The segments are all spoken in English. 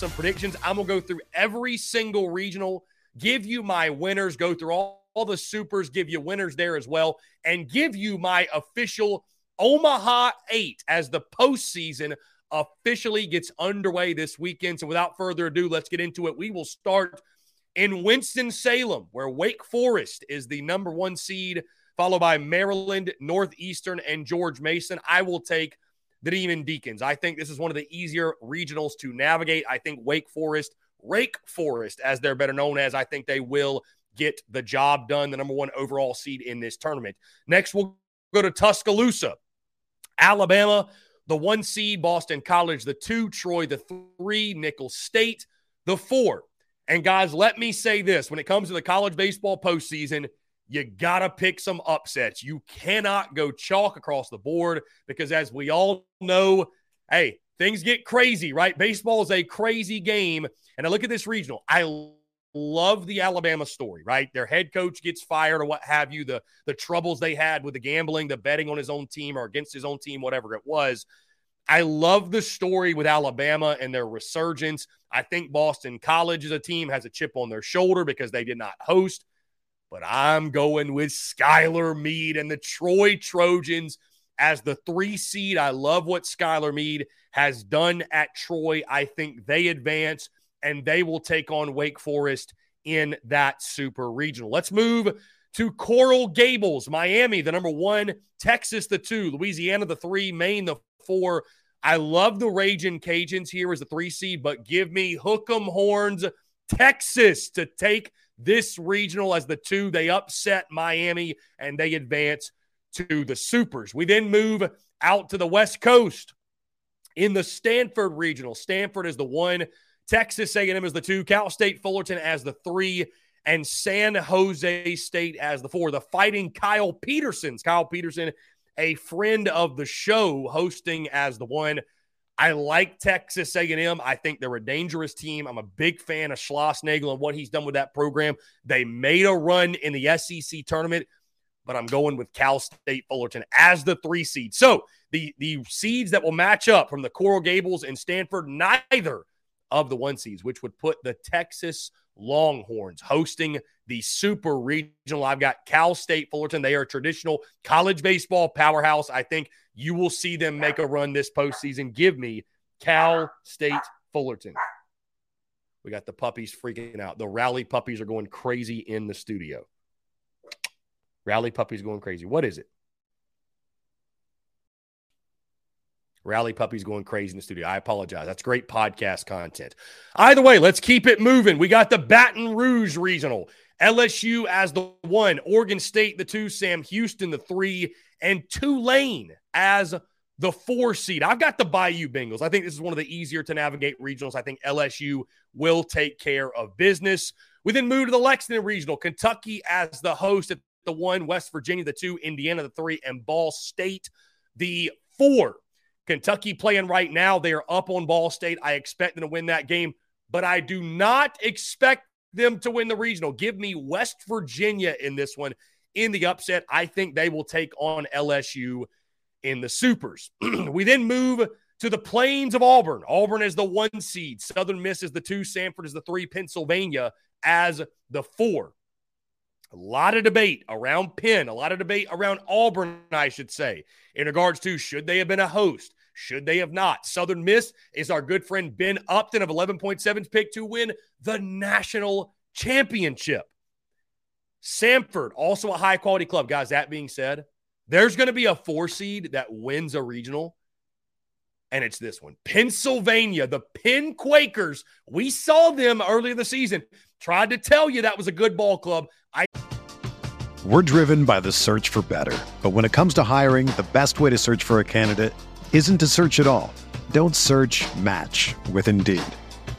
Some predictions. I'm going to go through every single regional, give you my winners, go through all, all the supers, give you winners there as well, and give you my official Omaha 8 as the postseason officially gets underway this weekend. So without further ado, let's get into it. We will start in Winston-Salem, where Wake Forest is the number one seed, followed by Maryland, Northeastern, and George Mason. I will take the Demon Deacons. I think this is one of the easier regionals to navigate. I think Wake Forest, Rake Forest, as they're better known as, I think they will get the job done, the number one overall seed in this tournament. Next, we'll go to Tuscaloosa, Alabama, the one seed, Boston College, the two, Troy, the three, Nicholls State, the four. And guys, let me say this when it comes to the college baseball postseason, you got to pick some upsets. You cannot go chalk across the board because, as we all know, hey, things get crazy, right? Baseball is a crazy game. And I look at this regional. I love the Alabama story, right? Their head coach gets fired or what have you, the, the troubles they had with the gambling, the betting on his own team or against his own team, whatever it was. I love the story with Alabama and their resurgence. I think Boston College as a team has a chip on their shoulder because they did not host. But I'm going with Skylar Meade and the Troy Trojans as the three seed. I love what Skylar Meade has done at Troy. I think they advance and they will take on Wake Forest in that super regional. Let's move to Coral Gables, Miami, the number one, Texas, the two, Louisiana, the three, Maine, the four. I love the Raging Cajuns here as the three seed, but give me Hook'em Horns, Texas to take this regional as the two. They upset Miami and they advance to the Supers. We then move out to the West Coast in the Stanford regional. Stanford is the one, Texas A&M is the two, Cal State Fullerton as the three, and San Jose State as the four. The fighting Kyle Petersons. Kyle Peterson, a friend of the show, hosting as the one. I like Texas A&M. I think they're a dangerous team. I'm a big fan of Schlossnagle and what he's done with that program. They made a run in the SEC tournament, but I'm going with Cal State Fullerton as the three seed. So the the seeds that will match up from the Coral Gables and Stanford, neither of the one seeds, which would put the Texas Longhorns hosting the Super Regional. I've got Cal State Fullerton. They are a traditional college baseball powerhouse. I think you will see them make a run this postseason. Give me Cal State Fullerton. We got the puppies freaking out. The rally puppies are going crazy in the studio. Rally puppies going crazy. What is it? Rally Puppies going crazy in the studio. I apologize. That's great podcast content. Either way, let's keep it moving. We got the Baton Rouge Regional. LSU as the one, Oregon State the two, Sam Houston the three, and Tulane as the four seed. I've got the Bayou Bengals. I think this is one of the easier to navigate regionals. I think LSU will take care of business. We then move to the Lexington Regional. Kentucky as the host at the one, West Virginia the two, Indiana the three, and Ball State the four. Kentucky playing right now. They are up on Ball State. I expect them to win that game, but I do not expect them to win the regional. Give me West Virginia in this one in the upset. I think they will take on LSU in the supers. we then move to the plains of Auburn. Auburn is the one seed, Southern Miss is the two, Samford is the three, Pennsylvania as the four. A lot of debate around Penn, a lot of debate around Auburn, I should say, in regards to should they have been a host? Should they have not? Southern Miss is our good friend Ben Upton of 11.7 pick to win the national championship. Samford, also a high quality club. Guys, that being said, there's going to be a four seed that wins a regional, and it's this one Pennsylvania, the Penn Quakers. We saw them earlier the season. Tried to tell you that was a good ball club. I. We're driven by the search for better. But when it comes to hiring, the best way to search for a candidate isn't to search at all. Don't search match with Indeed.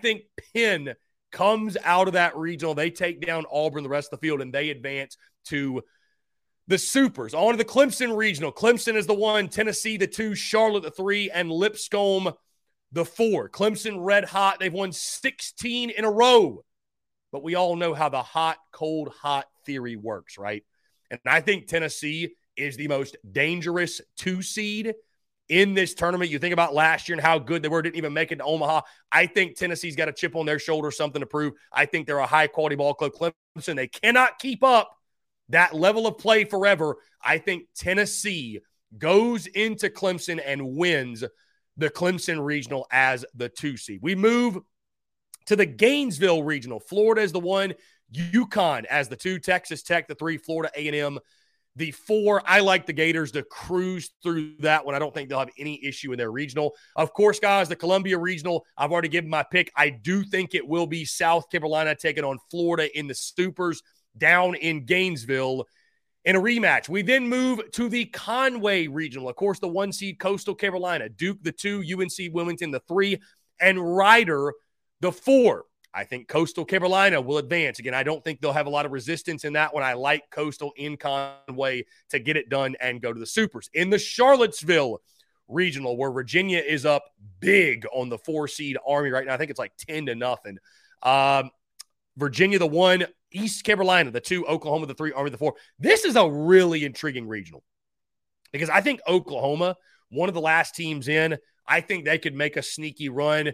Think Penn comes out of that regional. They take down Auburn, the rest of the field, and they advance to the Supers. On to the Clemson regional. Clemson is the one, Tennessee the two, Charlotte the three, and Lipscomb the four. Clemson red hot. They've won 16 in a row. But we all know how the hot, cold, hot theory works, right? And I think Tennessee is the most dangerous two seed in this tournament. You think about last year and how good they were, didn't even make it to Omaha. I think Tennessee's got a chip on their shoulder, something to prove. I think they're a high quality ball club. Clemson, they cannot keep up that level of play forever. I think Tennessee goes into Clemson and wins the Clemson Regional as the two seed. We move to the Gainesville Regional. Florida is the one, UConn as the two, Texas Tech the three, Florida A&M the four. I like the Gators to cruise through that one. I don't think they'll have any issue in their regional. Of course, guys, the Columbia Regional, I've already given my pick. I do think it will be South Carolina taking on Florida in the Supers down in Gainesville in a rematch. We then move to the Conway Regional. Of course, the one seed Coastal Carolina, Duke the two, UNC Wilmington the three, and Rider the four. I think Coastal Carolina will advance. Again, I don't think they'll have a lot of resistance in that one. I like Coastal in Conway to get it done and go to the Supers. In the Charlottesville regional, where Virginia is up big on the four seed Army right now, I think it's like 10 to nothing. Um, Virginia, the one, East Carolina, the two, Oklahoma, the three, Army, the four. This is a really intriguing regional because I think Oklahoma, one of the last teams in, I think they could make a sneaky run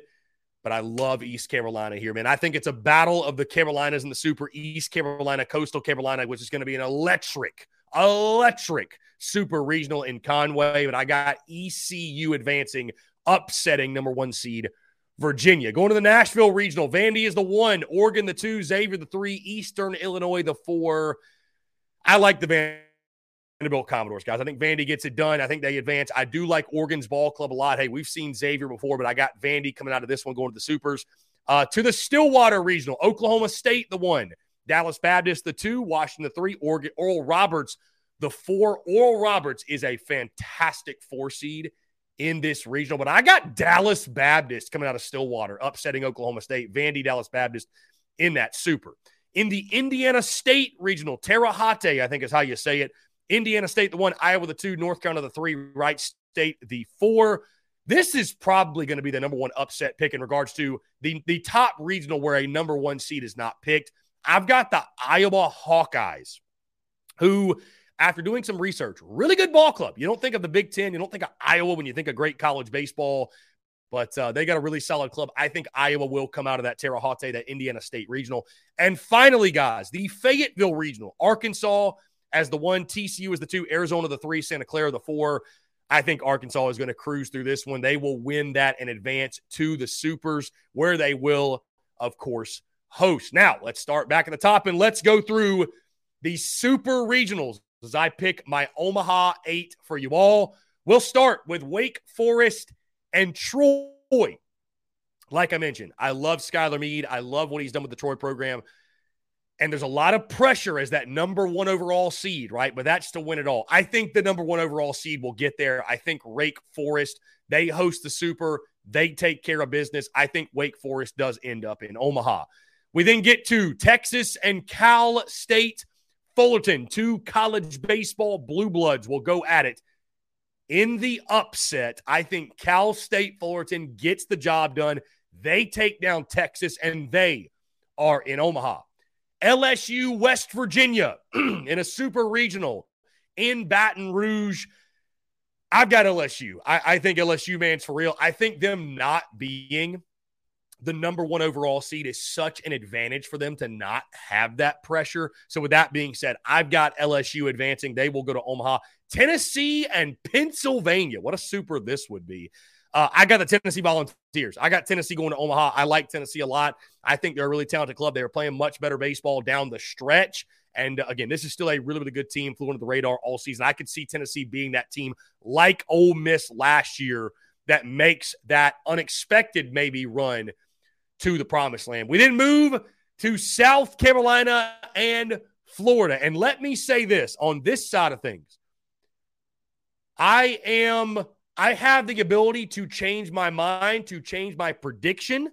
but I love East Carolina here, man. I think it's a battle of the Carolinas and the Super East Carolina, Coastal Carolina, which is going to be an electric, electric Super Regional in Conway. But I got ECU advancing, upsetting number one seed Virginia. Going to the Nashville Regional, Vandy is the one, Oregon the two, Xavier the three, Eastern Illinois the four. I like the Vandy Vanderbilt Commodores, guys. I think Vandy gets it done. I think they advance. I do like Oregon's ball club a lot. Hey, we've seen Xavier before, but I got Vandy coming out of this one going to the Supers. Uh, to the Stillwater Regional, Oklahoma State, the one, Dallas Baptist, the two, Washington, the three, Oregon, Oral Roberts, the four. Oral Roberts is a fantastic four seed in this regional, but I got Dallas Baptist coming out of Stillwater, upsetting Oklahoma State, Vandy, Dallas Baptist in that super. In the Indiana State Regional, Terre Haute, I think is how you say it. Indiana State the one, Iowa the two, North Carolina the three, Wright State the four. This is probably going to be the number one upset pick in regards to the, the top regional where a number one seed is not picked. I've got the Iowa Hawkeyes, who, after doing some research, really good ball club. You don't think of the Big Ten, you don't think of Iowa when you think of great college baseball, but uh, they got a really solid club. I think Iowa will come out of that Terre Haute, that Indiana State regional. And finally, guys, the Fayetteville regional, Arkansas as the one, TCU is the two, Arizona the three, Santa Clara the four. I think Arkansas is going to cruise through this one. They will win that and advance to the Supers, where they will, of course, host. Now, let's start back at the top and let's go through the Super Regionals as I pick my Omaha eight for you all. We'll start with Wake Forest and Troy. Like I mentioned, I love Skylar Meade. I love what he's done with the Troy program. And there's a lot of pressure as that number one overall seed, right? But that's to win it all. I think the number one overall seed will get there. I think Wake Forest, they host the Super, they take care of business. I think Wake Forest does end up in Omaha. We then get to Texas and Cal State Fullerton, two college baseball blue bloods will go at it. In the upset, I think Cal State Fullerton gets the job done. They take down Texas and they are in Omaha. LSU, West Virginia in a super regional in Baton Rouge. I've got LSU. I, I, think LSU, man's for real. I think them not being the number one overall seed is such an advantage for them to not have that pressure. So, with that being said, I've got LSU advancing. They will go to Omaha, Tennessee, and Pennsylvania. What a super this would be. Uh, I got the Tennessee Volunteers. I got Tennessee going to Omaha. I like Tennessee a lot. I think they're a really talented club. They were playing much better baseball down the stretch. And uh, again, this is still a really, really good team, flew under the radar all season. I could see Tennessee being that team like Ole Miss last year that makes that unexpected maybe run to the promised land. We then move to South Carolina and Florida. And let me say this on this side of things I am I have the ability to change my mind, to change my prediction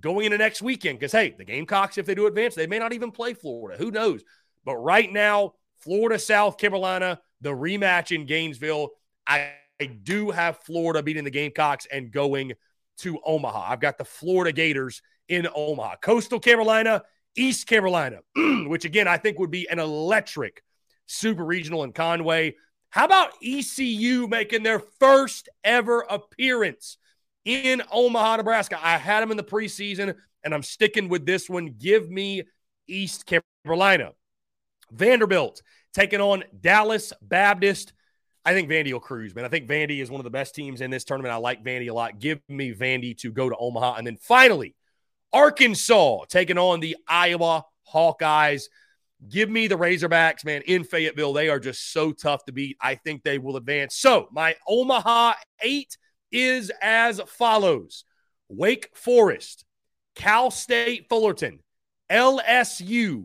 going into next weekend. Because, hey, the Gamecocks, if they do advance, they may not even play Florida. Who knows? But right now, Florida, South Carolina, the rematch in Gainesville, I, I do have Florida beating the Gamecocks and going to Omaha. I've got the Florida Gators in Omaha. Coastal Carolina, East Carolina, which again, I think would be an electric super regional in Conway. How about ECU making their first ever appearance in Omaha, Nebraska? I had them in the preseason, and I'm sticking with this one. Give me East Carolina. Vanderbilt taking on Dallas Baptist. I think Vandy will cruise, man. I think Vandy is one of the best teams in this tournament. I like Vandy a lot. Give me Vandy to go to Omaha. And then finally, Arkansas taking on the Iowa Hawkeyes. Give me the Razorbacks, man, in Fayetteville. They are just so tough to beat. I think they will advance. So, my Omaha eight is as follows Wake Forest, Cal State Fullerton, LSU,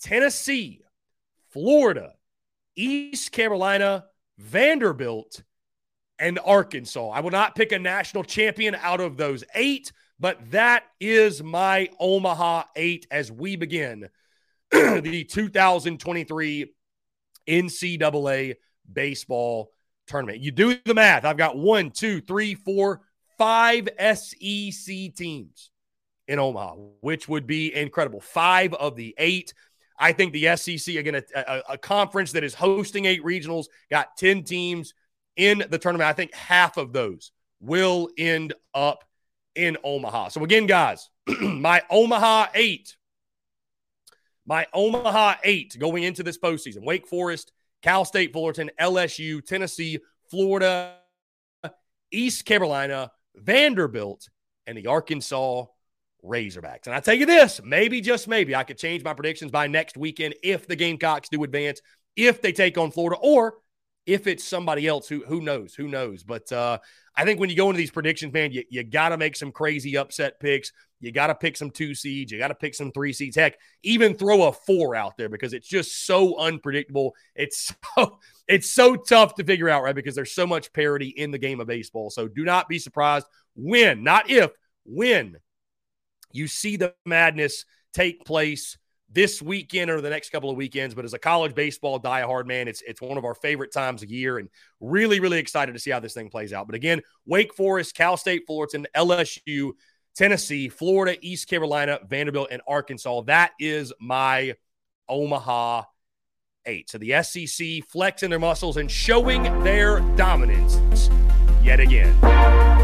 Tennessee, Florida, East Carolina, Vanderbilt, and Arkansas. I will not pick a national champion out of those eight, but that is my Omaha eight as we begin the 2023 NCAA baseball tournament. You do the math. I've got one, two, three, four, five SEC teams in Omaha, which would be incredible. Five of the eight. I think the SEC, again, a, a, a, conference that is hosting eight regionals, got 10 teams in the tournament. I think half of those will end up in Omaha. So, again, guys, my Omaha eight, my Omaha eight going into this postseason Wake Forest, Cal State Fullerton, LSU, Tennessee, Florida, East Carolina, Vanderbilt, and the Arkansas Razorbacks. And I tell you this, maybe just maybe I could change my predictions by next weekend if the Gamecocks do advance, if they take on Florida, or if it's somebody else who who knows, who knows. But uh, I think when you go into these predictions, man, you, you got to make some crazy upset picks. You got to pick some two seeds. You got to pick some three seeds. Heck, even throw a four out there because it's just so unpredictable. It's so it's so tough to figure out, right? Because there's so much parity in the game of baseball. So do not be surprised when, not if, when you see the madness take place this weekend or the next couple of weekends. But as a college baseball diehard man, it's it's one of our favorite times of year, and really really excited to see how this thing plays out. But again, Wake Forest, Cal State Fullerton, LSU, Tennessee, Florida, East Carolina, Vanderbilt, and Arkansas. That is my Omaha eight. So the SEC flexing their muscles and showing their dominance yet again.